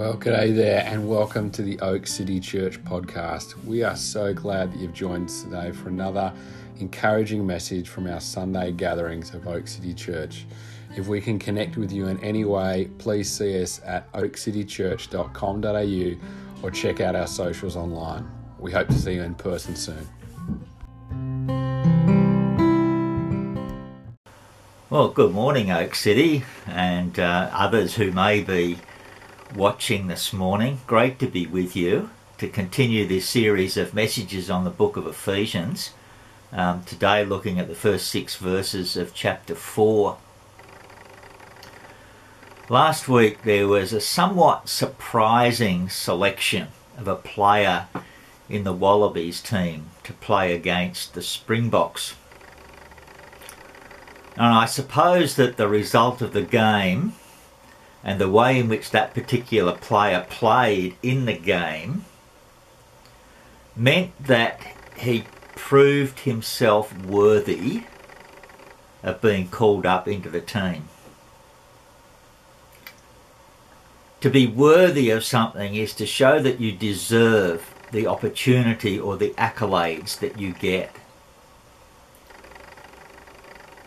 Well, g'day there, and welcome to the Oak City Church podcast. We are so glad that you've joined us today for another encouraging message from our Sunday gatherings of Oak City Church. If we can connect with you in any way, please see us at oakcitychurch.com.au or check out our socials online. We hope to see you in person soon. Well, good morning, Oak City, and uh, others who may be watching this morning. Great to be with you to continue this series of messages on the book of Ephesians. Um, today, looking at the first six verses of chapter 4. Last week, there was a somewhat surprising selection of a player in the Wallabies team to play against the Springboks. And I suppose that the result of the game and the way in which that particular player played in the game meant that he proved himself worthy of being called up into the team. To be worthy of something is to show that you deserve the opportunity or the accolades that you get.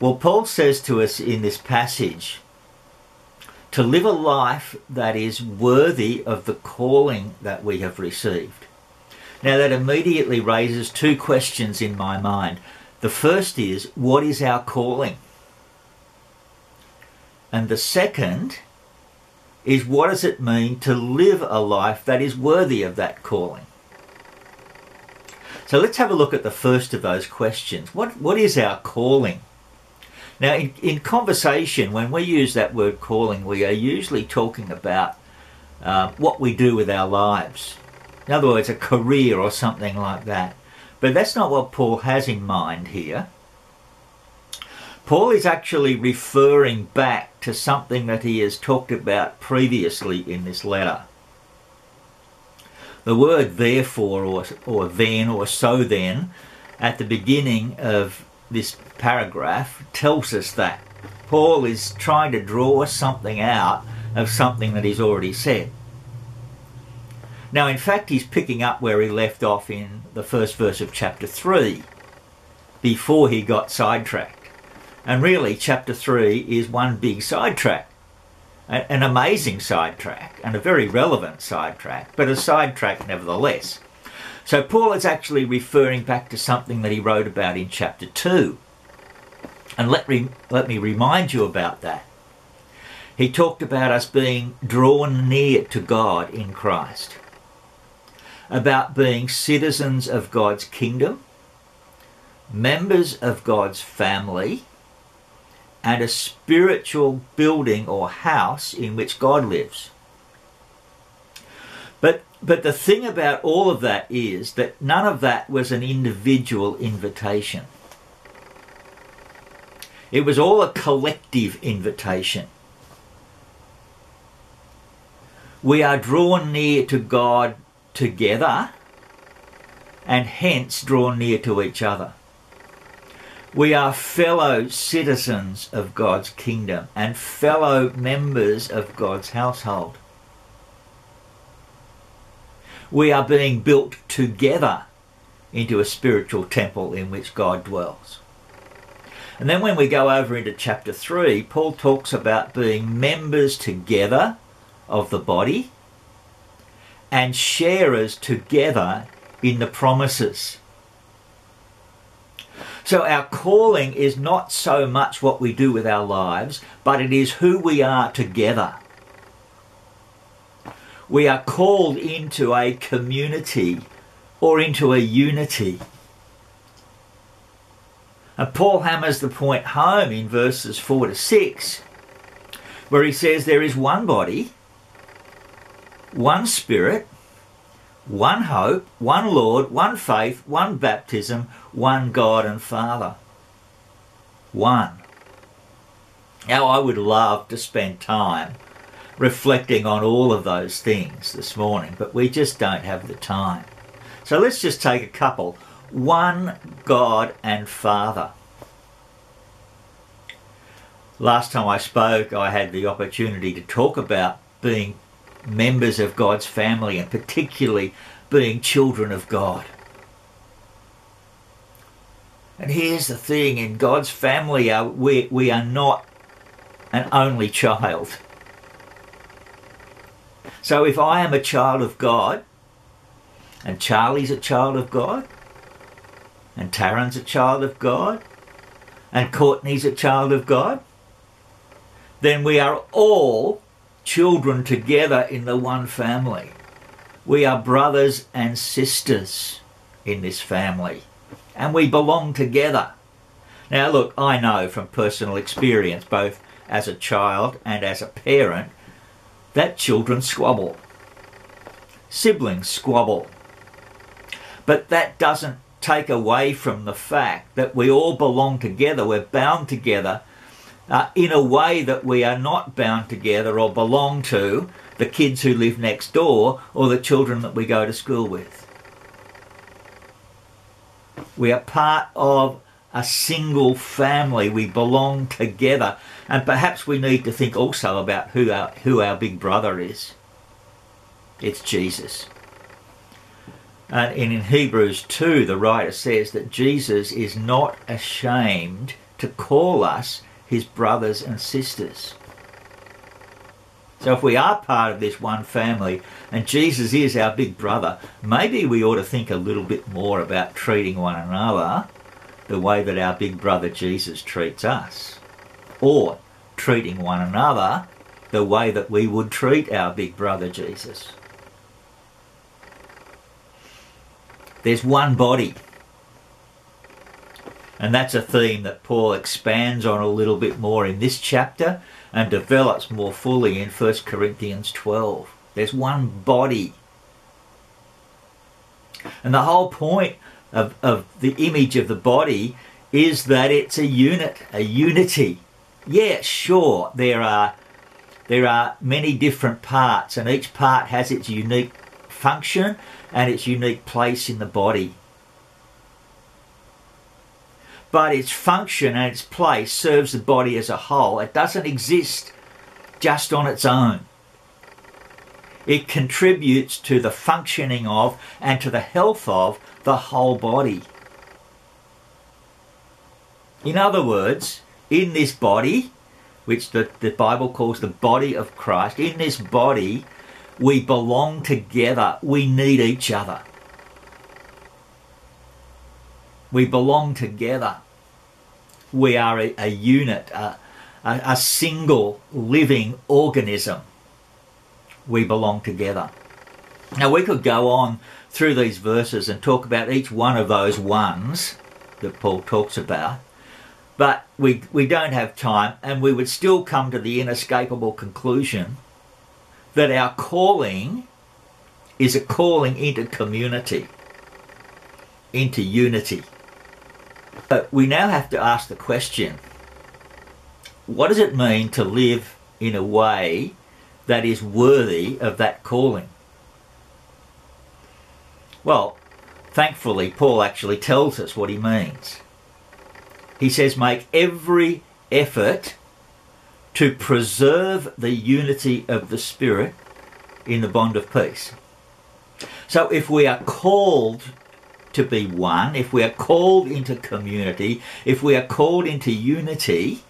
Well, Paul says to us in this passage to live a life that is worthy of the calling that we have received. Now, that immediately raises two questions in my mind. The first is, what is our calling? And the second is, what does it mean to live a life that is worthy of that calling? So let's have a look at the first of those questions. What, what is our calling? Now, in, in conversation, when we use that word calling, we are usually talking about uh, what we do with our lives. In other words, a career or something like that. But that's not what Paul has in mind here. Paul is actually referring back to something that he has talked about previously in this letter. The word therefore or, or then or so then at the beginning of this paragraph tells us that. Paul is trying to draw something out of something that he's already said. Now, in fact, he's picking up where he left off in the first verse of chapter 3 before he got sidetracked. And really, chapter 3 is one big sidetrack. An amazing sidetrack and a very relevant sidetrack, but a sidetrack nevertheless. So Paul is actually referring back to something that he wrote about in chapter 2. And let, me let me remind you about that. He talked about us being drawn near to God in Christ, about being citizens of God's kingdom, members of God's family, and a spiritual building or house in which God lives. But but the thing about all of that is that none of that was an individual invitation. It was all a collective invitation. We are drawn near to God together and hence drawn near to each other. We are fellow citizens of God's kingdom and fellow members of God's household. We are being built together into a spiritual temple in which God dwells. And then when we go over into chapter 3, Paul talks about being members together of the body and sharers together in the promises. So our calling is not so much what we do with our lives, but it is who we are together we are called into a community or into a unity. And Paul hammers the point home in verses 4 to 6, where he says there is one body, one spirit, one hope, one Lord, one faith, one baptism, one God and Father. One. Now, I would love to spend time reflecting on all of those things this morning, but we just don't have the time. So let's just take a couple. One God and Father. Last time I spoke, I had the opportunity to talk about being members of God's family and particularly being children of God. And here's the thing in God's family, uh, we, we are not an only child. So if I am a child of God, and Charlie's a child of God, and Taryn's a child of God, and Courtney's a child of God, then we are all children together in the one family. We are brothers and sisters in this family, and we belong together. Now, look, I know from personal experience, both as a child and as a parent, that children squabble. Siblings squabble. But that doesn't take away from the fact that we all belong together, we're bound together uh, in a way that we are not bound together or belong to the kids who live next door or the children that we go to school with. We are part of a single family. We belong together. And perhaps we need to think also about who our, who our big brother is. It's Jesus. And in Hebrews 2, the writer says that Jesus is not ashamed to call us his brothers and sisters. So if we are part of this one family and Jesus is our big brother, maybe we ought to think a little bit more about treating one another the way that our big brother Jesus treats us. Or treating one another the way that we would treat our big brother Jesus. There's one body. And that's a theme that Paul expands on a little bit more in this chapter and develops more fully in 1 Corinthians 12. There's one body. And the whole point of, of the image of the body is that it's a unit, a unity. Yeah, sure, there are there are many different parts and each part has its unique function and its unique place in the body. But its function and its place serves the body as a whole. It doesn't exist just on its own. It contributes to the functioning of and to the health of the whole body. In other words, in this body, which the, the Bible calls the body of Christ, in this body, we belong together. We need each other. We belong together. We are a, a unit, a, a, a single living organism. We belong together. Now, we could go on through these verses and talk about each one of those ones that Paul talks about. But we, we don't have time, and we would still come to the inescapable conclusion that our calling is a calling into community, into unity. But we now have to ask the question what does it mean to live in a way that is worthy of that calling? Well, thankfully, Paul actually tells us what he means. He says, make every effort to preserve the unity of the Spirit in the bond of peace. So if we are called to be one, if we are called into community, if we are called into unity,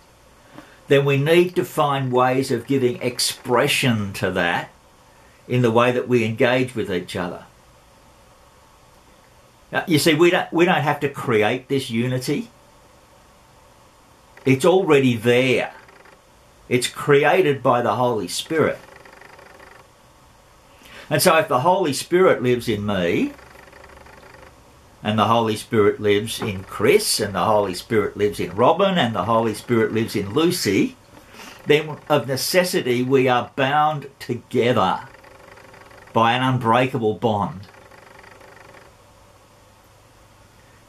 then we need to find ways of giving expression to that in the way that we engage with each other. You see, we don't, we don't have to create this unity. It's already there. It's created by the Holy Spirit. And so if the Holy Spirit lives in me, and the Holy Spirit lives in Chris, and the Holy Spirit lives in Robin, and the Holy Spirit lives in Lucy, then of necessity we are bound together by an unbreakable bond.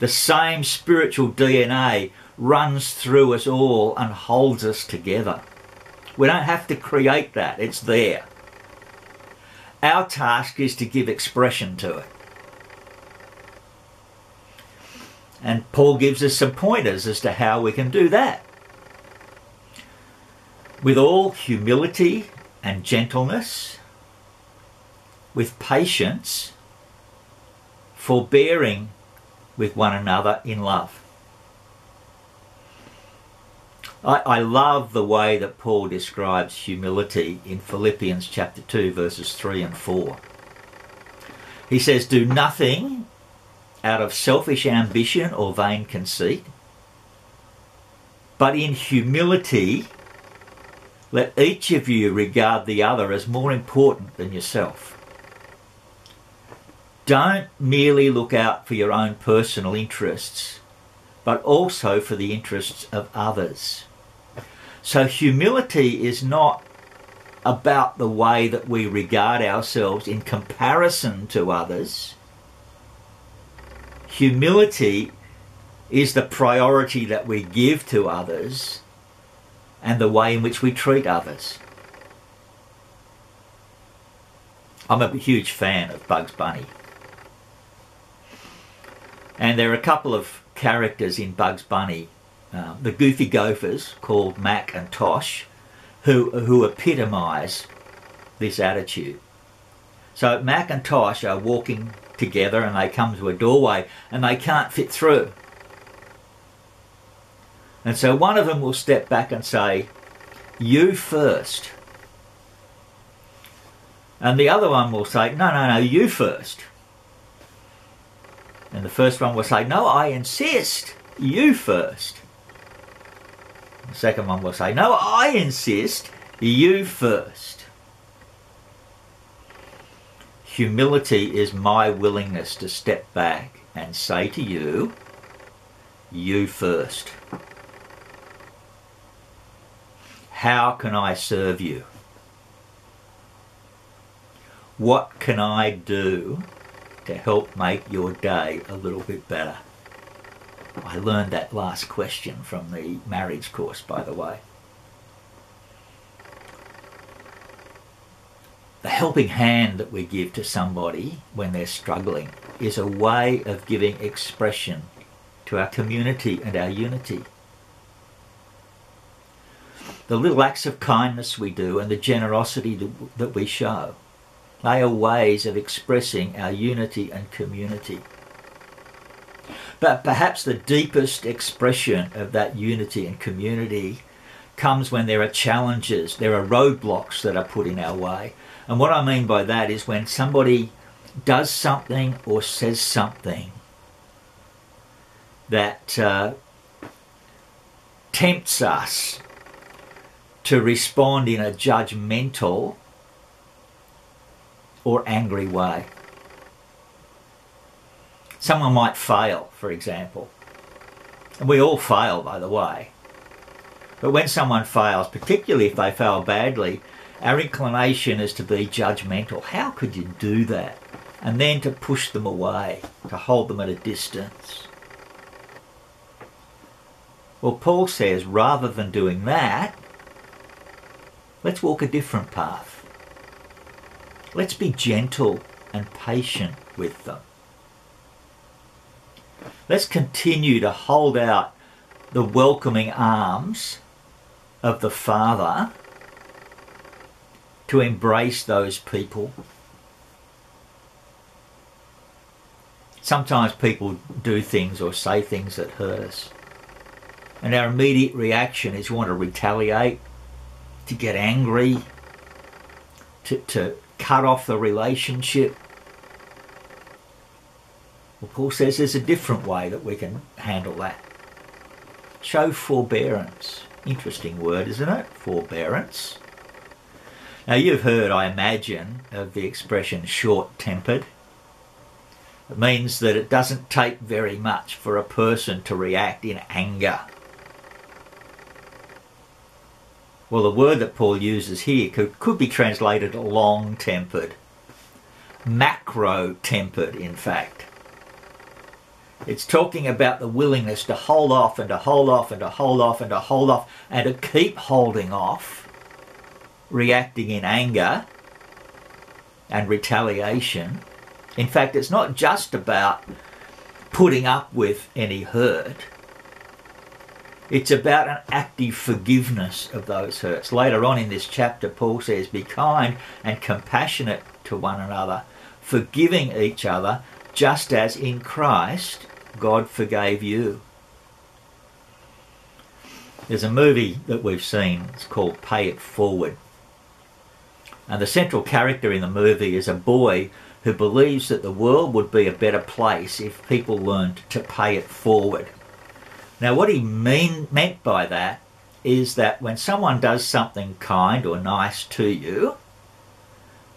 The same spiritual DNA runs through us all and holds us together. We don't have to create that, it's there. Our task is to give expression to it. And Paul gives us some pointers as to how we can do that. With all humility and gentleness, with patience, forbearing with one another in love. I, I love the way that Paul describes humility in Philippians chapter 2, verses 3 and 4. He says, Do nothing out of selfish ambition or vain conceit, but in humility let each of you regard the other as more important than yourself. Don't merely look out for your own personal interests, but also for the interests of others. So, humility is not about the way that we regard ourselves in comparison to others. Humility is the priority that we give to others and the way in which we treat others. I'm a huge fan of Bugs Bunny. And there are a couple of characters in Bugs Bunny, um, the goofy gophers called Mac and Tosh, who, who epitomise this attitude. So Mac and Tosh are walking together and they come to a doorway and they can't fit through. And so one of them will step back and say, You first. And the other one will say, No, no, no, you first. And the first one will say, No, I insist, you first. The second one will say, No, I insist, you first. Humility is my willingness to step back and say to you, You first. How can I serve you? What can I do to help make your day a little bit better? I learned that last question from the marriage course, by the way. The helping hand that we give to somebody when they're struggling is a way of giving expression to our community and our unity the little acts of kindness we do and the generosity that we show. They are ways of expressing our unity and community. But perhaps the deepest expression of that unity and community comes when there are challenges, there are roadblocks that are put in our way. And what I mean by that is when somebody does something or says something that uh, tempts us to respond in a judgmental or angry way. Someone might fail, for example. And we all fail, by the way. But when someone fails, particularly if they fail badly, our inclination is to be judgmental. How could you do that? And then to push them away, to hold them at a distance. Well, Paul says rather than doing that, Let's walk a different path. Let's be gentle and patient with them. Let's continue to hold out the welcoming arms of the Father to embrace those people. Sometimes people do things or say things that hurt us. And our immediate reaction is we want to retaliate to get angry, to, to cut off the relationship. Well, Paul says there's a different way that we can handle that. Show forbearance. Interesting word, isn't it? Forbearance. Now, you've heard, I imagine, of the expression short tempered. It means that it doesn't take very much for a person to react in anger Well, the word that Paul uses here could, could be translated long tempered, macro tempered, in fact. It's talking about the willingness to hold off and to hold off and to hold off and to hold off and to keep holding off, reacting in anger and retaliation. In fact, it's not just about putting up with any hurt it's about an active forgiveness of those hurts. Later on in this chapter, Paul says, Be kind and compassionate to one another, forgiving each other, just as in Christ God forgave you. There's a movie that we've seen, it's called Pay It Forward. And the central character in the movie is a boy who believes that the world would be a better place if people learned to pay it forward. Now, what he mean, meant by that is that when someone does something kind or nice to you,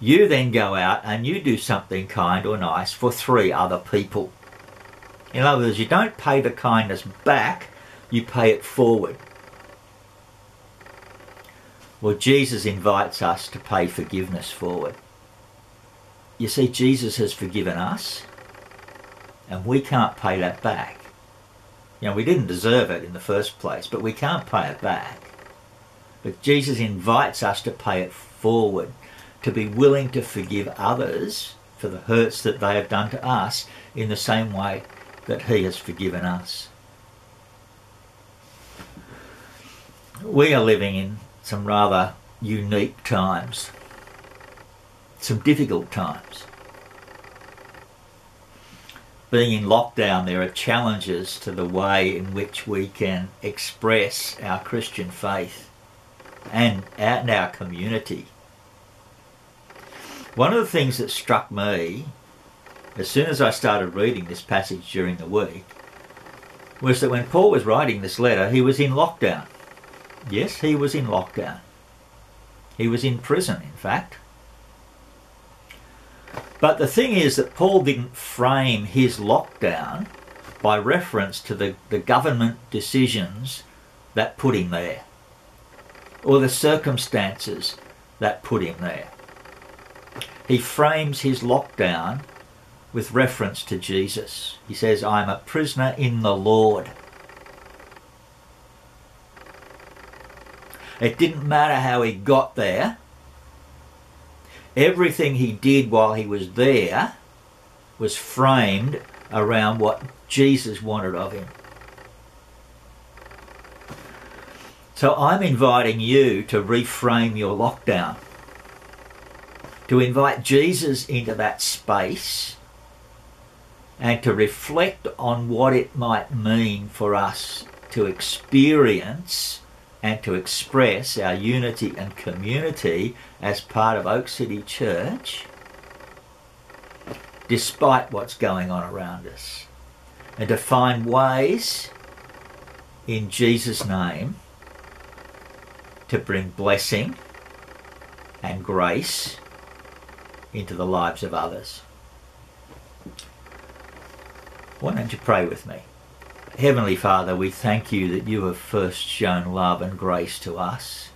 you then go out and you do something kind or nice for three other people. In other words, you don't pay the kindness back, you pay it forward. Well, Jesus invites us to pay forgiveness forward. You see, Jesus has forgiven us, and we can't pay that back. You know, we didn't deserve it in the first place, but we can't pay it back. But Jesus invites us to pay it forward, to be willing to forgive others for the hurts that they have done to us in the same way that He has forgiven us. We are living in some rather unique times, some difficult times. Being in lockdown, there are challenges to the way in which we can express our Christian faith and, and our community. One of the things that struck me as soon as I started reading this passage during the week was that when Paul was writing this letter, he was in lockdown. Yes, he was in lockdown. He was in prison, in fact. But the thing is that Paul didn't frame his lockdown by reference to the, the government decisions that put him there or the circumstances that put him there. He frames his lockdown with reference to Jesus. He says, I'm a prisoner in the Lord. It didn't matter how he got there. Everything he did while he was there was framed around what Jesus wanted of him. So I'm inviting you to reframe your lockdown, to invite Jesus into that space and to reflect on what it might mean for us to experience and to express our unity and community as part of Oak City Church, despite what's going on around us. And to find ways in Jesus' name to bring blessing and grace into the lives of others. Why don't you pray with me? Heavenly Father, we thank you that you have first shown love and grace to us.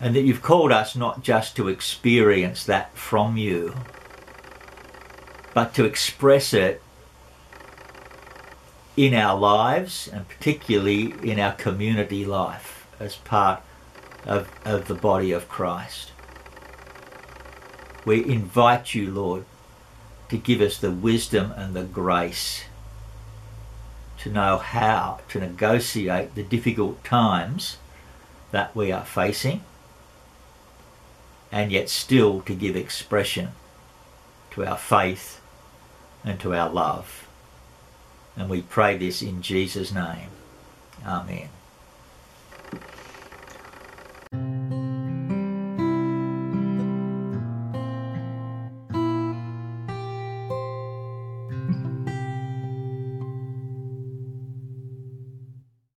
And that you've called us not just to experience that from you, but to express it in our lives and particularly in our community life as part of, of the body of Christ. We invite you, Lord, to give us the wisdom and the grace to know how to negotiate the difficult times that we are facing and yet still to give expression to our faith and to our love. And we pray this in Jesus' name. Amen.